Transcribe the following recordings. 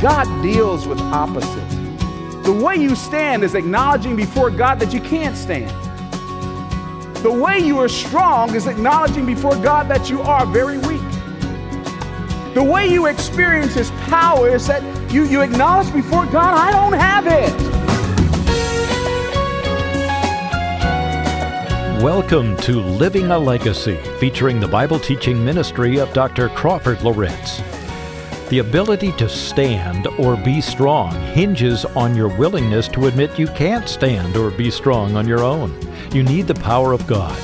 God deals with opposites. The way you stand is acknowledging before God that you can't stand. The way you are strong is acknowledging before God that you are very weak. The way you experience His power is that you, you acknowledge before God, I don't have it. Welcome to Living a Legacy, featuring the Bible teaching ministry of Dr. Crawford Loritts. The ability to stand or be strong hinges on your willingness to admit you can't stand or be strong on your own. You need the power of God.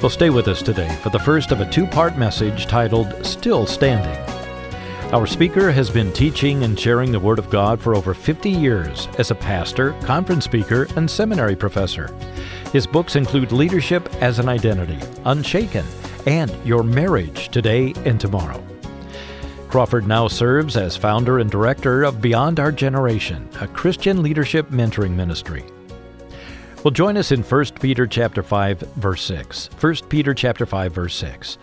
Well, stay with us today for the first of a two part message titled Still Standing. Our speaker has been teaching and sharing the Word of God for over 50 years as a pastor, conference speaker, and seminary professor. His books include Leadership as an Identity, Unshaken, and Your Marriage Today and Tomorrow. Crawford now serves as founder and director of Beyond Our Generation, a Christian leadership mentoring ministry. Well, join us in 1 Peter chapter 5 verse 6. 1 Peter chapter 5 verse 6.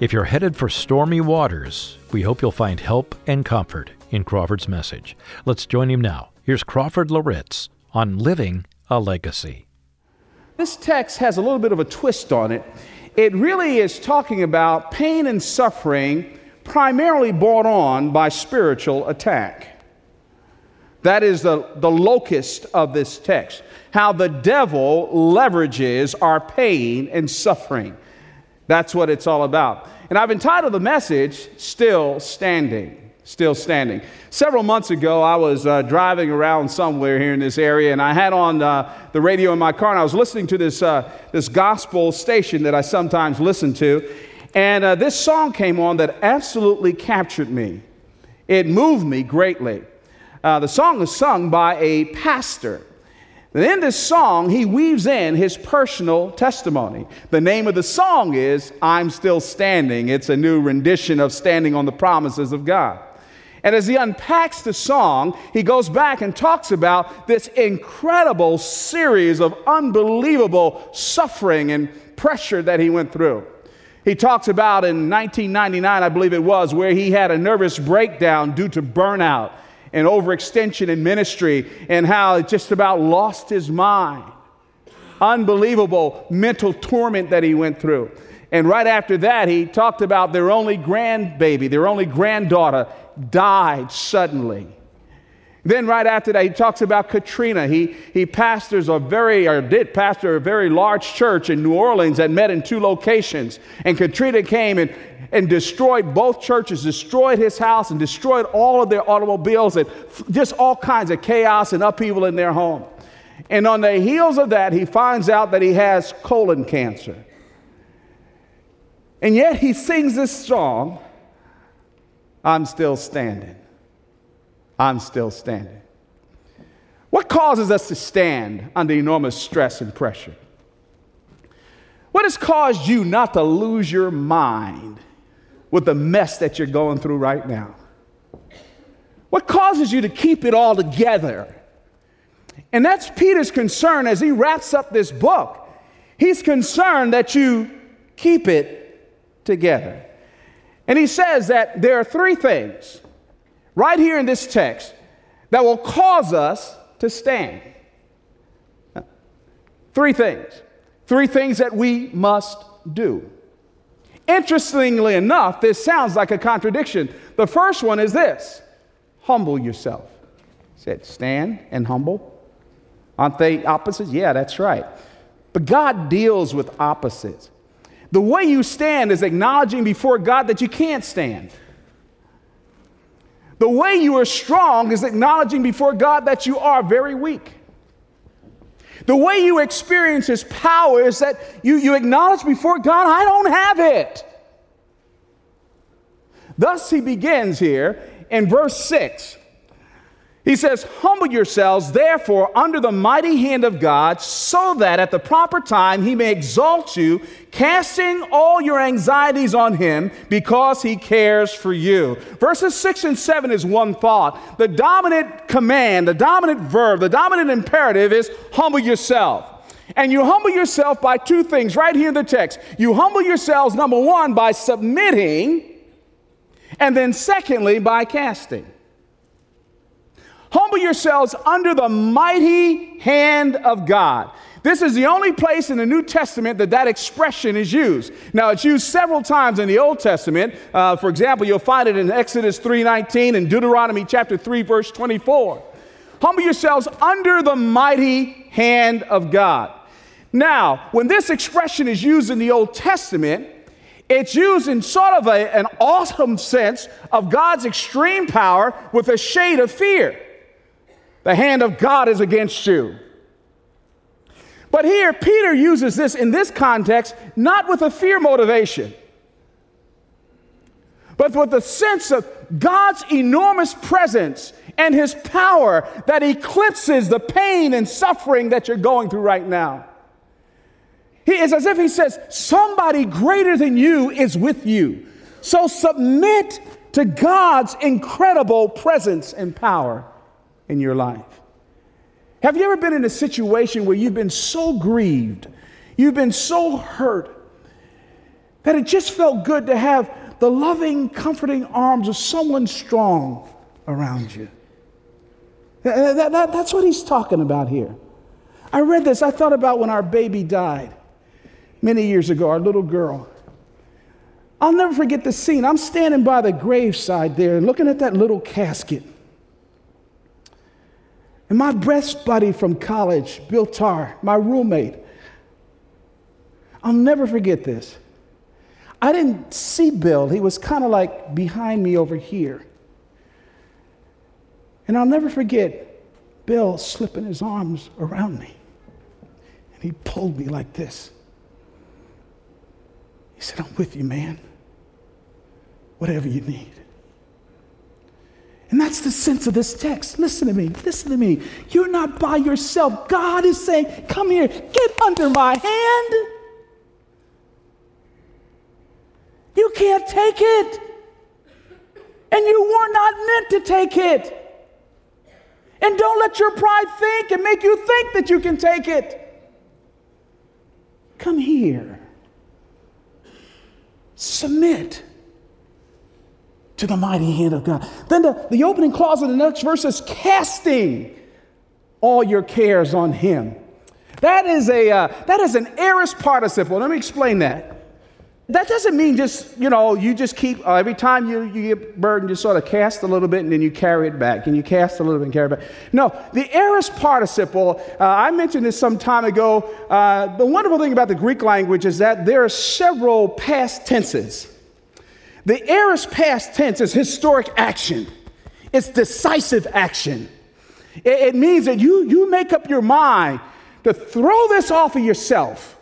If you're headed for stormy waters, we hope you'll find help and comfort in Crawford's message. Let's join him now. Here's Crawford Loritts on Living a Legacy. This text has a little bit of a twist on it. It really is talking about pain and suffering primarily brought on by spiritual attack. That is the, the locust of this text. How the devil leverages our pain and suffering. That's what it's all about. And I've entitled the message, Still Standing. Still Standing. Several months ago, I was uh, driving around somewhere here in this area, and I had on uh, the radio in my car, and I was listening to this, uh, this gospel station that I sometimes listen to. And uh, this song came on that absolutely captured me. It moved me greatly. Uh, the song is sung by a pastor. And in this song, he weaves in his personal testimony. The name of the song is I'm Still Standing. It's a new rendition of Standing on the Promises of God. And as he unpacks the song, he goes back and talks about this incredible series of unbelievable suffering and pressure that he went through. He talks about in 1999, I believe it was, where he had a nervous breakdown due to burnout and overextension in ministry and how it just about lost his mind. Unbelievable mental torment that he went through. And right after that, he talked about their only grandbaby, their only granddaughter died suddenly. Then, right after that, he talks about Katrina. He, he pastors a very, or did pastor a very large church in New Orleans that met in two locations. And Katrina came and, and destroyed both churches, destroyed his house, and destroyed all of their automobiles, and just all kinds of chaos and upheaval in their home. And on the heels of that, he finds out that he has colon cancer. And yet he sings this song, I'm Still Standing. I'm still standing. What causes us to stand under enormous stress and pressure? What has caused you not to lose your mind with the mess that you're going through right now? What causes you to keep it all together? And that's Peter's concern as he wraps up this book. He's concerned that you keep it together. And he says that there are three things right here in this text that will cause us to stand. Three things. Three things that we must do. Interestingly enough, this sounds like a contradiction. The first one is this humble yourself. said, stand and humble. Aren't they opposites? Yeah, that's right. But God deals with opposites. The way you stand is acknowledging before God that you can't stand. The way you are strong is acknowledging before God that you are very weak. The way you experience His power is that you, you acknowledge before God, I don't have it. Thus, he begins here in verse 6 he says, Humble yourselves, therefore, under the mighty hand of God, so that at the proper time he may exalt you, casting all your anxieties on him because he cares for you. Verses 6 and 7 is one thought. The dominant command, the dominant verb, the dominant imperative is humble yourself. And you humble yourself by two things right here in the text. You humble yourselves, number one, by submitting, and then secondly, by casting. Humble yourselves under the mighty hand of God. This is the only place in the New Testament that that expression is used. Now, it's used several times in the Old Testament. Uh, for example, you'll find it in Exodus 3.19 and Deuteronomy chapter 3, verse 24. Humble yourselves under the mighty hand of God. Now, when this expression is used in the Old Testament, it's used in sort of a, an awesome sense of God's extreme power with a shade of fear. The hand of God is against you. But here, Peter uses this in this context not with a fear motivation, but with the sense of God's enormous presence and his power that eclipses the pain and suffering that you're going through right now. He is as if he says, Somebody greater than you is with you. So submit to God's incredible presence and power in your life. Have you ever been in a situation where you've been so grieved, you've been so hurt, that it just felt good to have the loving, comforting arms of someone strong around you? That, that, that, that's what he's talking about here. I read this, I thought about when our baby died many years ago, our little girl. I'll never forget the scene. I'm standing by the graveside there looking at that little casket. And my best buddy from college, Bill Tarr, my roommate, I'll never forget this. I didn't see Bill, he was kind of like behind me over here. And I'll never forget Bill slipping his arms around me. And he pulled me like this. He said, I'm with you, man. Whatever you need. And that's the sense of this text. Listen to me. Listen to me. You're not by yourself. God is saying, Come here, get under my hand. You can't take it. And you were not meant to take it. And don't let your pride think and make you think that you can take it. Come here. Submit to the mighty hand of God. Then the, the opening clause of the next verse is casting all your cares on Him. That is, a, uh, that is an aorist participle. Let me explain that. That doesn't mean just, you know, you just keep, uh, every time you, you get burdened, you sort of cast a little bit and then you carry it back, and you cast a little bit and carry it back. No, the aorist participle, uh, I mentioned this some time ago. Uh, the wonderful thing about the Greek language is that there are several past tenses. The aorist past tense is historic action, it's decisive action. It, it means that you, you make up your mind to throw this off of yourself.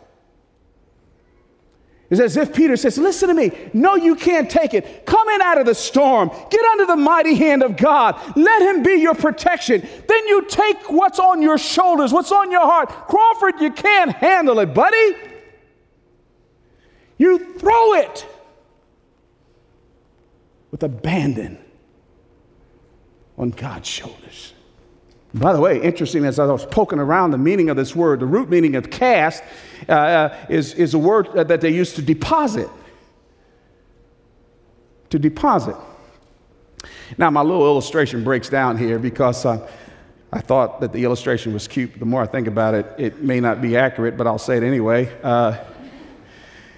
It's as if Peter says, Listen to me. No, you can't take it. Come in out of the storm. Get under the mighty hand of God. Let Him be your protection. Then you take what's on your shoulders, what's on your heart. Crawford, you can't handle it, buddy. You throw it with abandon on God's shoulders. By the way, interesting as I was poking around the meaning of this word, the root meaning of cast uh, uh, is, is a word that they used to deposit. To deposit. Now, my little illustration breaks down here because uh, I thought that the illustration was cute. The more I think about it, it may not be accurate, but I'll say it anyway. Uh,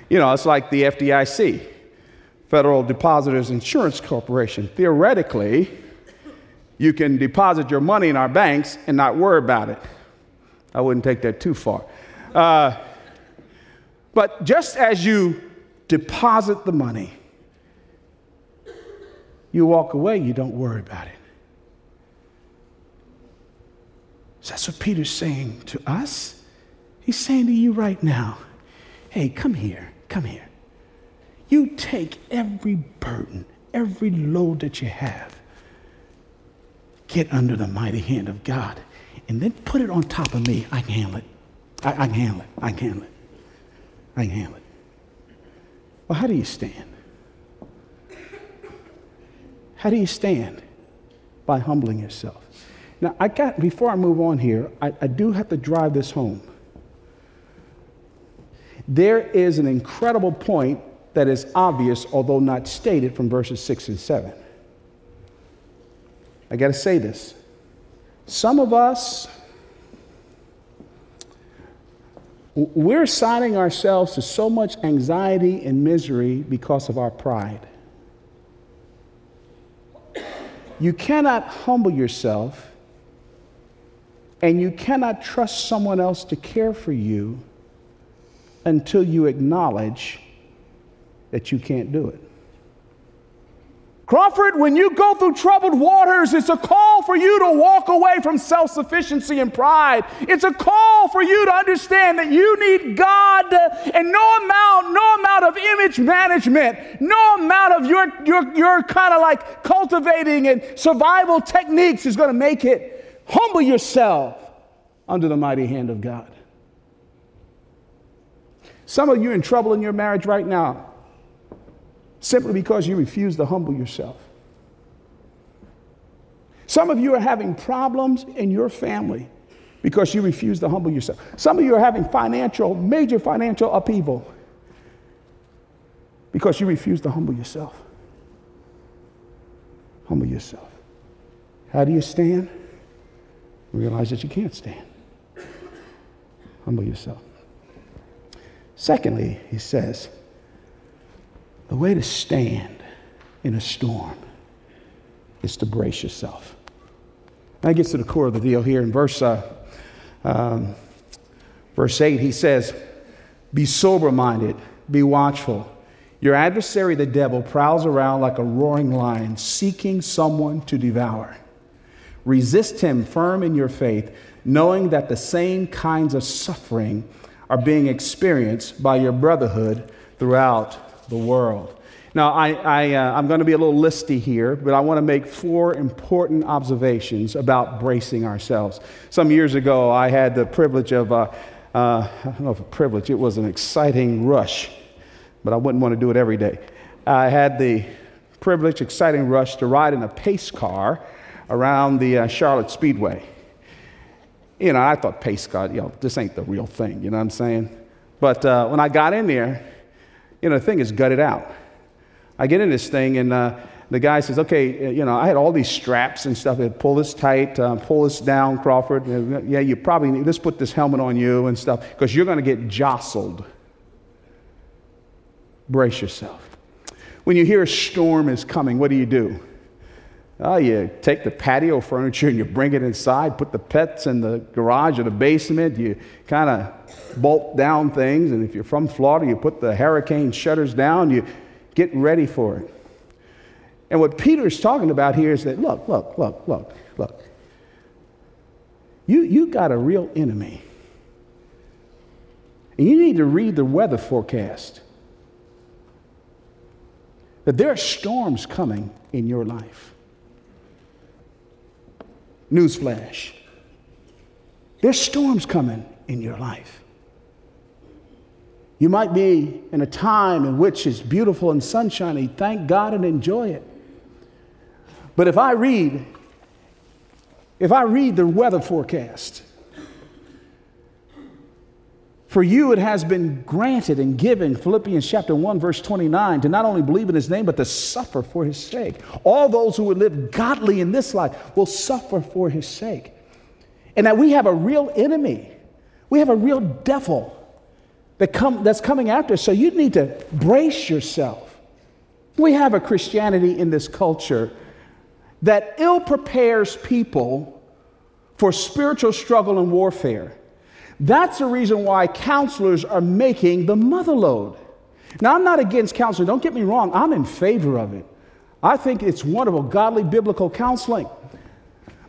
you know, it's like the FDIC. Federal Depositors Insurance Corporation. Theoretically, you can deposit your money in our banks and not worry about it. I wouldn't take that too far. Uh, but just as you deposit the money, you walk away, you don't worry about it. So that's what Peter's saying to us. He's saying to you right now hey, come here, come here. You take every burden, every load that you have, get under the mighty hand of God, and then put it on top of me. I can handle it. I, I can handle it. I can handle it. I can handle it. Well, how do you stand? How do you stand? By humbling yourself. Now, I got, before I move on here, I, I do have to drive this home. There is an incredible point that is obvious, although not stated, from verses 6 and 7. I got to say this. Some of us, we're assigning ourselves to so much anxiety and misery because of our pride. You cannot humble yourself and you cannot trust someone else to care for you until you acknowledge that you can't do it. Crawford, when you go through troubled waters, it's a call for you to walk away from self sufficiency and pride. It's a call for you to understand that you need God, and no amount, no amount of image management, no amount of your, your, your kind of like cultivating and survival techniques is going to make it. Humble yourself under the mighty hand of God. Some of you in trouble in your marriage right now simply because you refuse to humble yourself. Some of you are having problems in your family because you refuse to humble yourself. Some of you are having financial, major financial upheaval because you refuse to humble yourself. Humble yourself. How do you stand? Realize that you can't stand. Humble yourself. Secondly, he says, the way to stand in a storm is to brace yourself. That gets to the core of the deal here in verse, uh, um, verse 8. He says, Be sober minded, be watchful. Your adversary, the devil, prowls around like a roaring lion, seeking someone to devour. Resist him firm in your faith, knowing that the same kinds of suffering are being experienced by your brotherhood throughout the world. Now, I, I, uh, I'm going to be a little listy here, but I want to make four important observations about bracing ourselves. Some years ago, I had the privilege of, uh, uh, I don't know if a privilege, it was an exciting rush, but I wouldn't want to do it every day. I had the privilege, exciting rush to ride in a pace car around the uh, Charlotte Speedway. You know, I thought pace car, you know, this ain't the real thing, you know what I'm saying? But uh, when I got in there, you know, the thing is gutted out. I get in this thing, and uh, the guy says, okay, uh, you know, I had all these straps and stuff. I'd pull this tight, uh, pull this down, Crawford. Yeah, you probably need, let's put this helmet on you and stuff, because you're going to get jostled. Brace yourself. When you hear a storm is coming, what do you do? Oh, you take the patio furniture and you bring it inside, put the pets in the garage or the basement. You kind of bolt down things. And if you're from Florida, you put the hurricane shutters down, you get ready for it. And what Peter is talking about here is that look, look, look, look, look. You, you got a real enemy. And you need to read the weather forecast. That there are storms coming in your life. Newsflash. There's storms coming in your life. You might be in a time in which it's beautiful and sunshiny. Thank God and enjoy it. But if I read, if I read the weather forecast, for you it has been granted and given, Philippians chapter 1, verse 29, to not only believe in his name, but to suffer for his sake. All those who would live godly in this life will suffer for his sake. And that we have a real enemy, we have a real devil that come, that's coming after us. So you need to brace yourself. We have a Christianity in this culture that ill prepares people for spiritual struggle and warfare. That's the reason why counselors are making the mother lode. Now, I'm not against counseling, don't get me wrong, I'm in favor of it. I think it's wonderful, godly biblical counseling.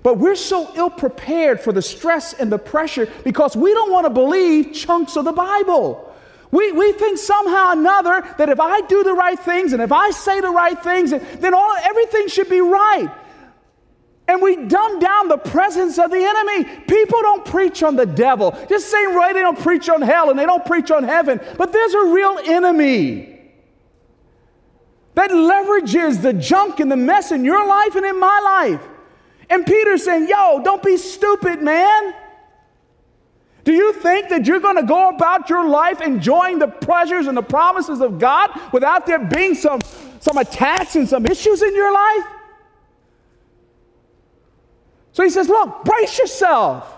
But we're so ill prepared for the stress and the pressure because we don't want to believe chunks of the Bible. We, we think somehow or another that if I do the right things and if I say the right things, then all, everything should be right. And we dumb down the presence of the enemy. People don't preach on the devil. Just same way they don't preach on hell and they don't preach on heaven. But there's a real enemy that leverages the junk and the mess in your life and in my life. And Peter's saying, Yo, don't be stupid, man. Do you think that you're going to go about your life enjoying the pleasures and the promises of God without there being some, some attacks and some issues in your life? So he says, Look, brace yourself.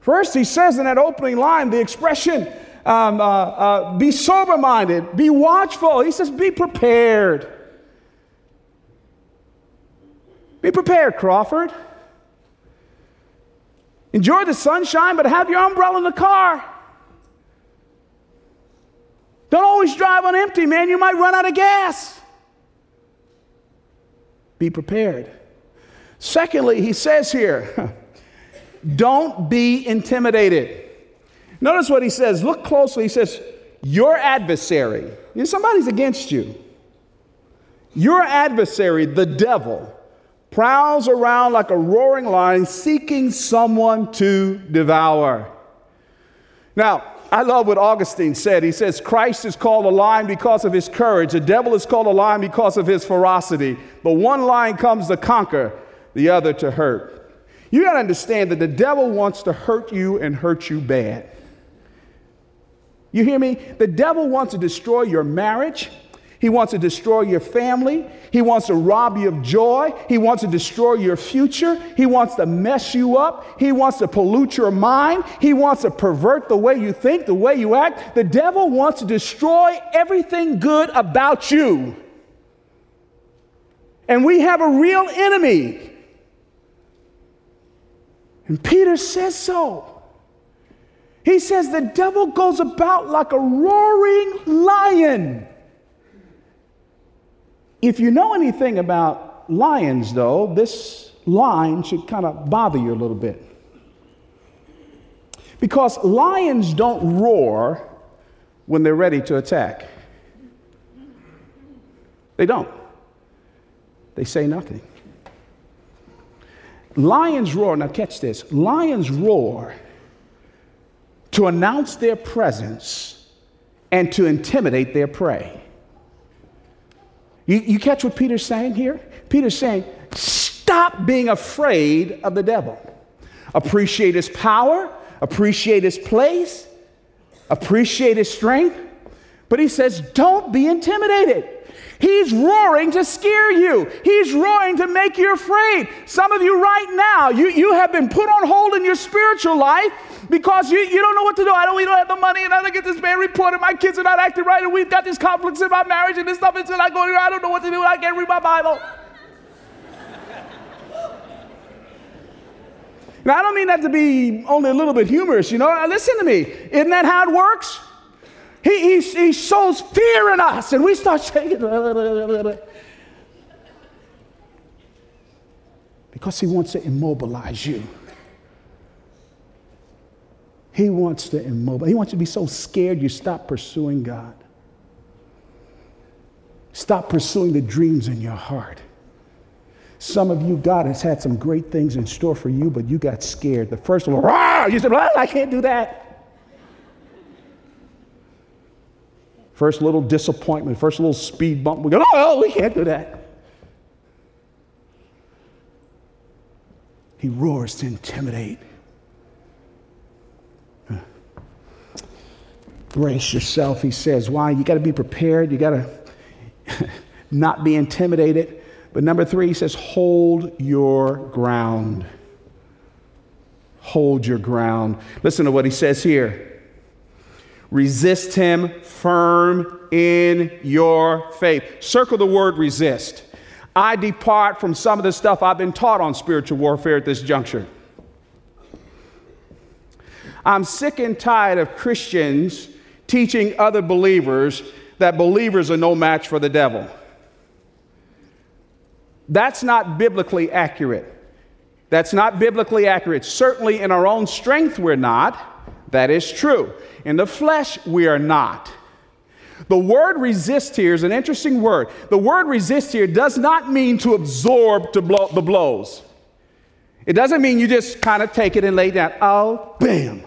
First, he says in that opening line the expression, um, uh, uh, be sober minded, be watchful. He says, be prepared. Be prepared, Crawford. Enjoy the sunshine, but have your umbrella in the car. Don't always drive on empty, man. You might run out of gas. Be prepared. Secondly, he says here, don't be intimidated. Notice what he says. Look closely. He says, Your adversary, somebody's against you. Your adversary, the devil, prowls around like a roaring lion seeking someone to devour. Now, I love what Augustine said. He says, Christ is called a lion because of his courage. The devil is called a lion because of his ferocity. But one lion comes to conquer, the other to hurt. You got to understand that the devil wants to hurt you and hurt you bad. You hear me? The devil wants to destroy your marriage. He wants to destroy your family. He wants to rob you of joy. He wants to destroy your future. He wants to mess you up. He wants to pollute your mind. He wants to pervert the way you think, the way you act. The devil wants to destroy everything good about you. And we have a real enemy. And Peter says so. He says the devil goes about like a roaring lion if you know anything about lions, though, this line should kind of bother you a little bit. Because lions don't roar when they're ready to attack. They don't. They say nothing. Lions roar, now catch this lions roar to announce their presence and to intimidate their prey. You, you catch what Peter's saying here? Peter's saying, stop being afraid of the devil. Appreciate his power, appreciate his place, appreciate his strength. But he says, don't be intimidated. He's roaring to scare you. He's roaring to make you afraid. Some of you right now, you, you have been put on hold in your spiritual life because you, you don't know what to do. I don't, we don't have the money, and I don't get this man reported. my kids are not acting right, and we've got these conflicts in my marriage, and this stuff is not going. I don't know what to do, I can't read my Bible. Now, I don't mean that to be only a little bit humorous, you know. Listen to me. Isn't that how it works? He, he, he sows fear in us, and we start shaking. Because he wants to immobilize you. He wants to immobile. He wants you to be so scared you stop pursuing God. Stop pursuing the dreams in your heart. Some of you, God has had some great things in store for you, but you got scared. The first one, Rah! you said, I can't do that. First little disappointment, first little speed bump, we go, oh, we can't do that. He roars to intimidate. brace yourself, he says. Why? You got to be prepared. You got to not be intimidated. But number three, he says, hold your ground. Hold your ground. Listen to what he says here resist him firm in your faith. Circle the word resist. I depart from some of the stuff I've been taught on spiritual warfare at this juncture. I'm sick and tired of Christians teaching other believers that believers are no match for the devil. That's not biblically accurate. That's not biblically accurate. Certainly, in our own strength, we're not. That is true. In the flesh, we are not. The word resist here is an interesting word. The word resist here does not mean to absorb to blow, the blows. It doesn't mean you just kind of take it and lay down. Oh, bam.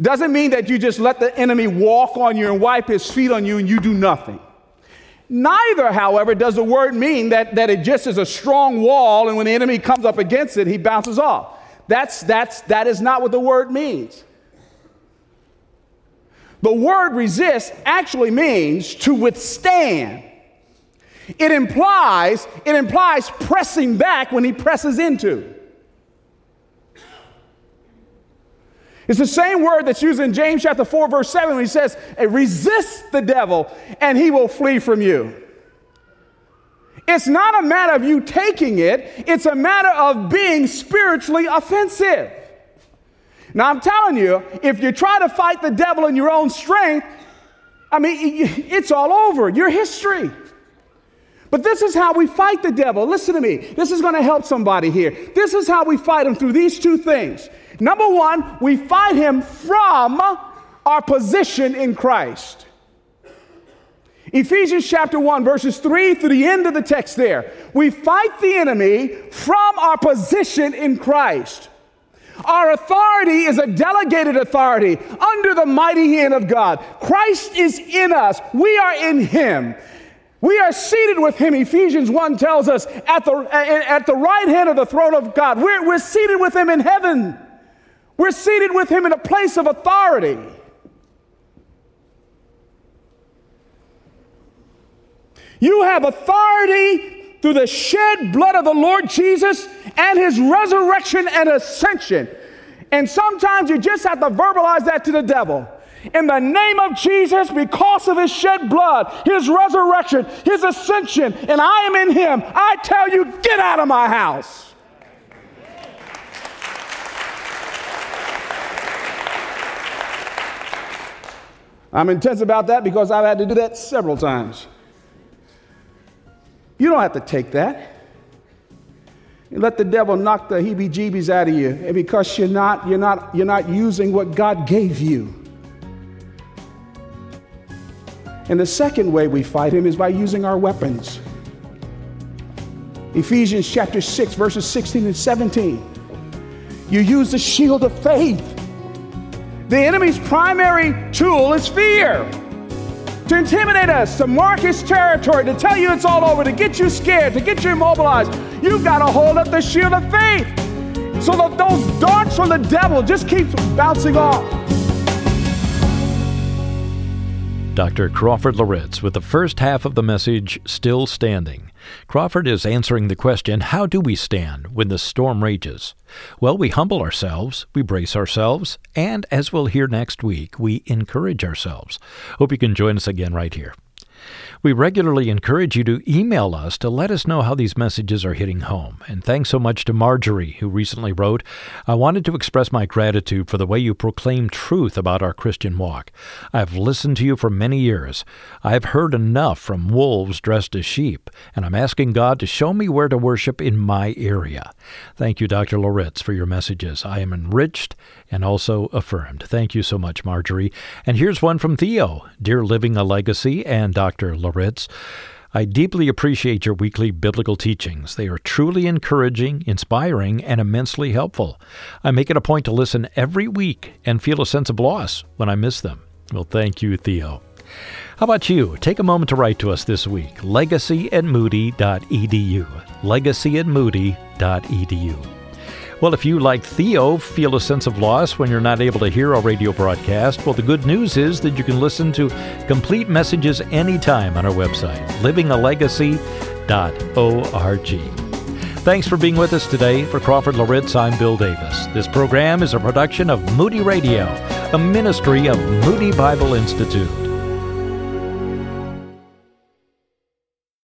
Doesn't mean that you just let the enemy walk on you and wipe his feet on you and you do nothing. Neither, however, does the word mean that, that it just is a strong wall and when the enemy comes up against it, he bounces off. That's, that's, that is not what the word means. The word resist actually means to withstand. It implies, it implies pressing back when he presses into. It's the same word that's used in James chapter 4, verse 7, when he says, resist the devil and he will flee from you. It's not a matter of you taking it, it's a matter of being spiritually offensive. Now, I'm telling you, if you try to fight the devil in your own strength, I mean, it's all over, your history. But this is how we fight the devil. Listen to me. This is going to help somebody here. This is how we fight him through these two things. Number one, we fight him from our position in Christ. Ephesians chapter 1, verses 3 through the end of the text there. We fight the enemy from our position in Christ. Our authority is a delegated authority under the mighty hand of God. Christ is in us, we are in Him. We are seated with him, Ephesians 1 tells us, at the, at the right hand of the throne of God. We're, we're seated with him in heaven. We're seated with him in a place of authority. You have authority through the shed blood of the Lord Jesus and his resurrection and ascension. And sometimes you just have to verbalize that to the devil. In the name of Jesus, because of his shed blood, his resurrection, his ascension, and I am in him, I tell you, get out of my house. I'm intense about that because I've had to do that several times. You don't have to take that. You let the devil knock the heebie-jeebies out of you and because you're not, you're, not, you're not using what God gave you. And the second way we fight him is by using our weapons. Ephesians chapter 6, verses 16 and 17. You use the shield of faith the enemy's primary tool is fear to intimidate us, to mark his territory, to tell you it's all over, to get you scared, to get you immobilized. You've got to hold up the shield of faith so that those darts from the devil just keep bouncing off. Dr. Crawford Loritts with the first half of the message still standing. Crawford is answering the question how do we stand when the storm rages? Well, we humble ourselves, we brace ourselves, and as we'll hear next week, we encourage ourselves. Hope you can join us again right here. We regularly encourage you to email us to let us know how these messages are hitting home. And thanks so much to Marjorie, who recently wrote I wanted to express my gratitude for the way you proclaim truth about our Christian walk. I've listened to you for many years. I've heard enough from wolves dressed as sheep, and I'm asking God to show me where to worship in my area. Thank you, Dr. Loritts, for your messages. I am enriched and also affirmed. Thank you so much, Marjorie. And here's one from Theo Dear Living a Legacy and Dr. Loritts. I deeply appreciate your weekly biblical teachings. They are truly encouraging, inspiring, and immensely helpful. I make it a point to listen every week and feel a sense of loss when I miss them. Well, thank you, Theo. How about you? Take a moment to write to us this week. Legacy at moody.edu. Legacy at moody.edu. Well, if you, like Theo, feel a sense of loss when you're not able to hear our radio broadcast, well, the good news is that you can listen to complete messages anytime on our website, livingalegacy.org. Thanks for being with us today. For Crawford Loritts, I'm Bill Davis. This program is a production of Moody Radio, a ministry of Moody Bible Institute.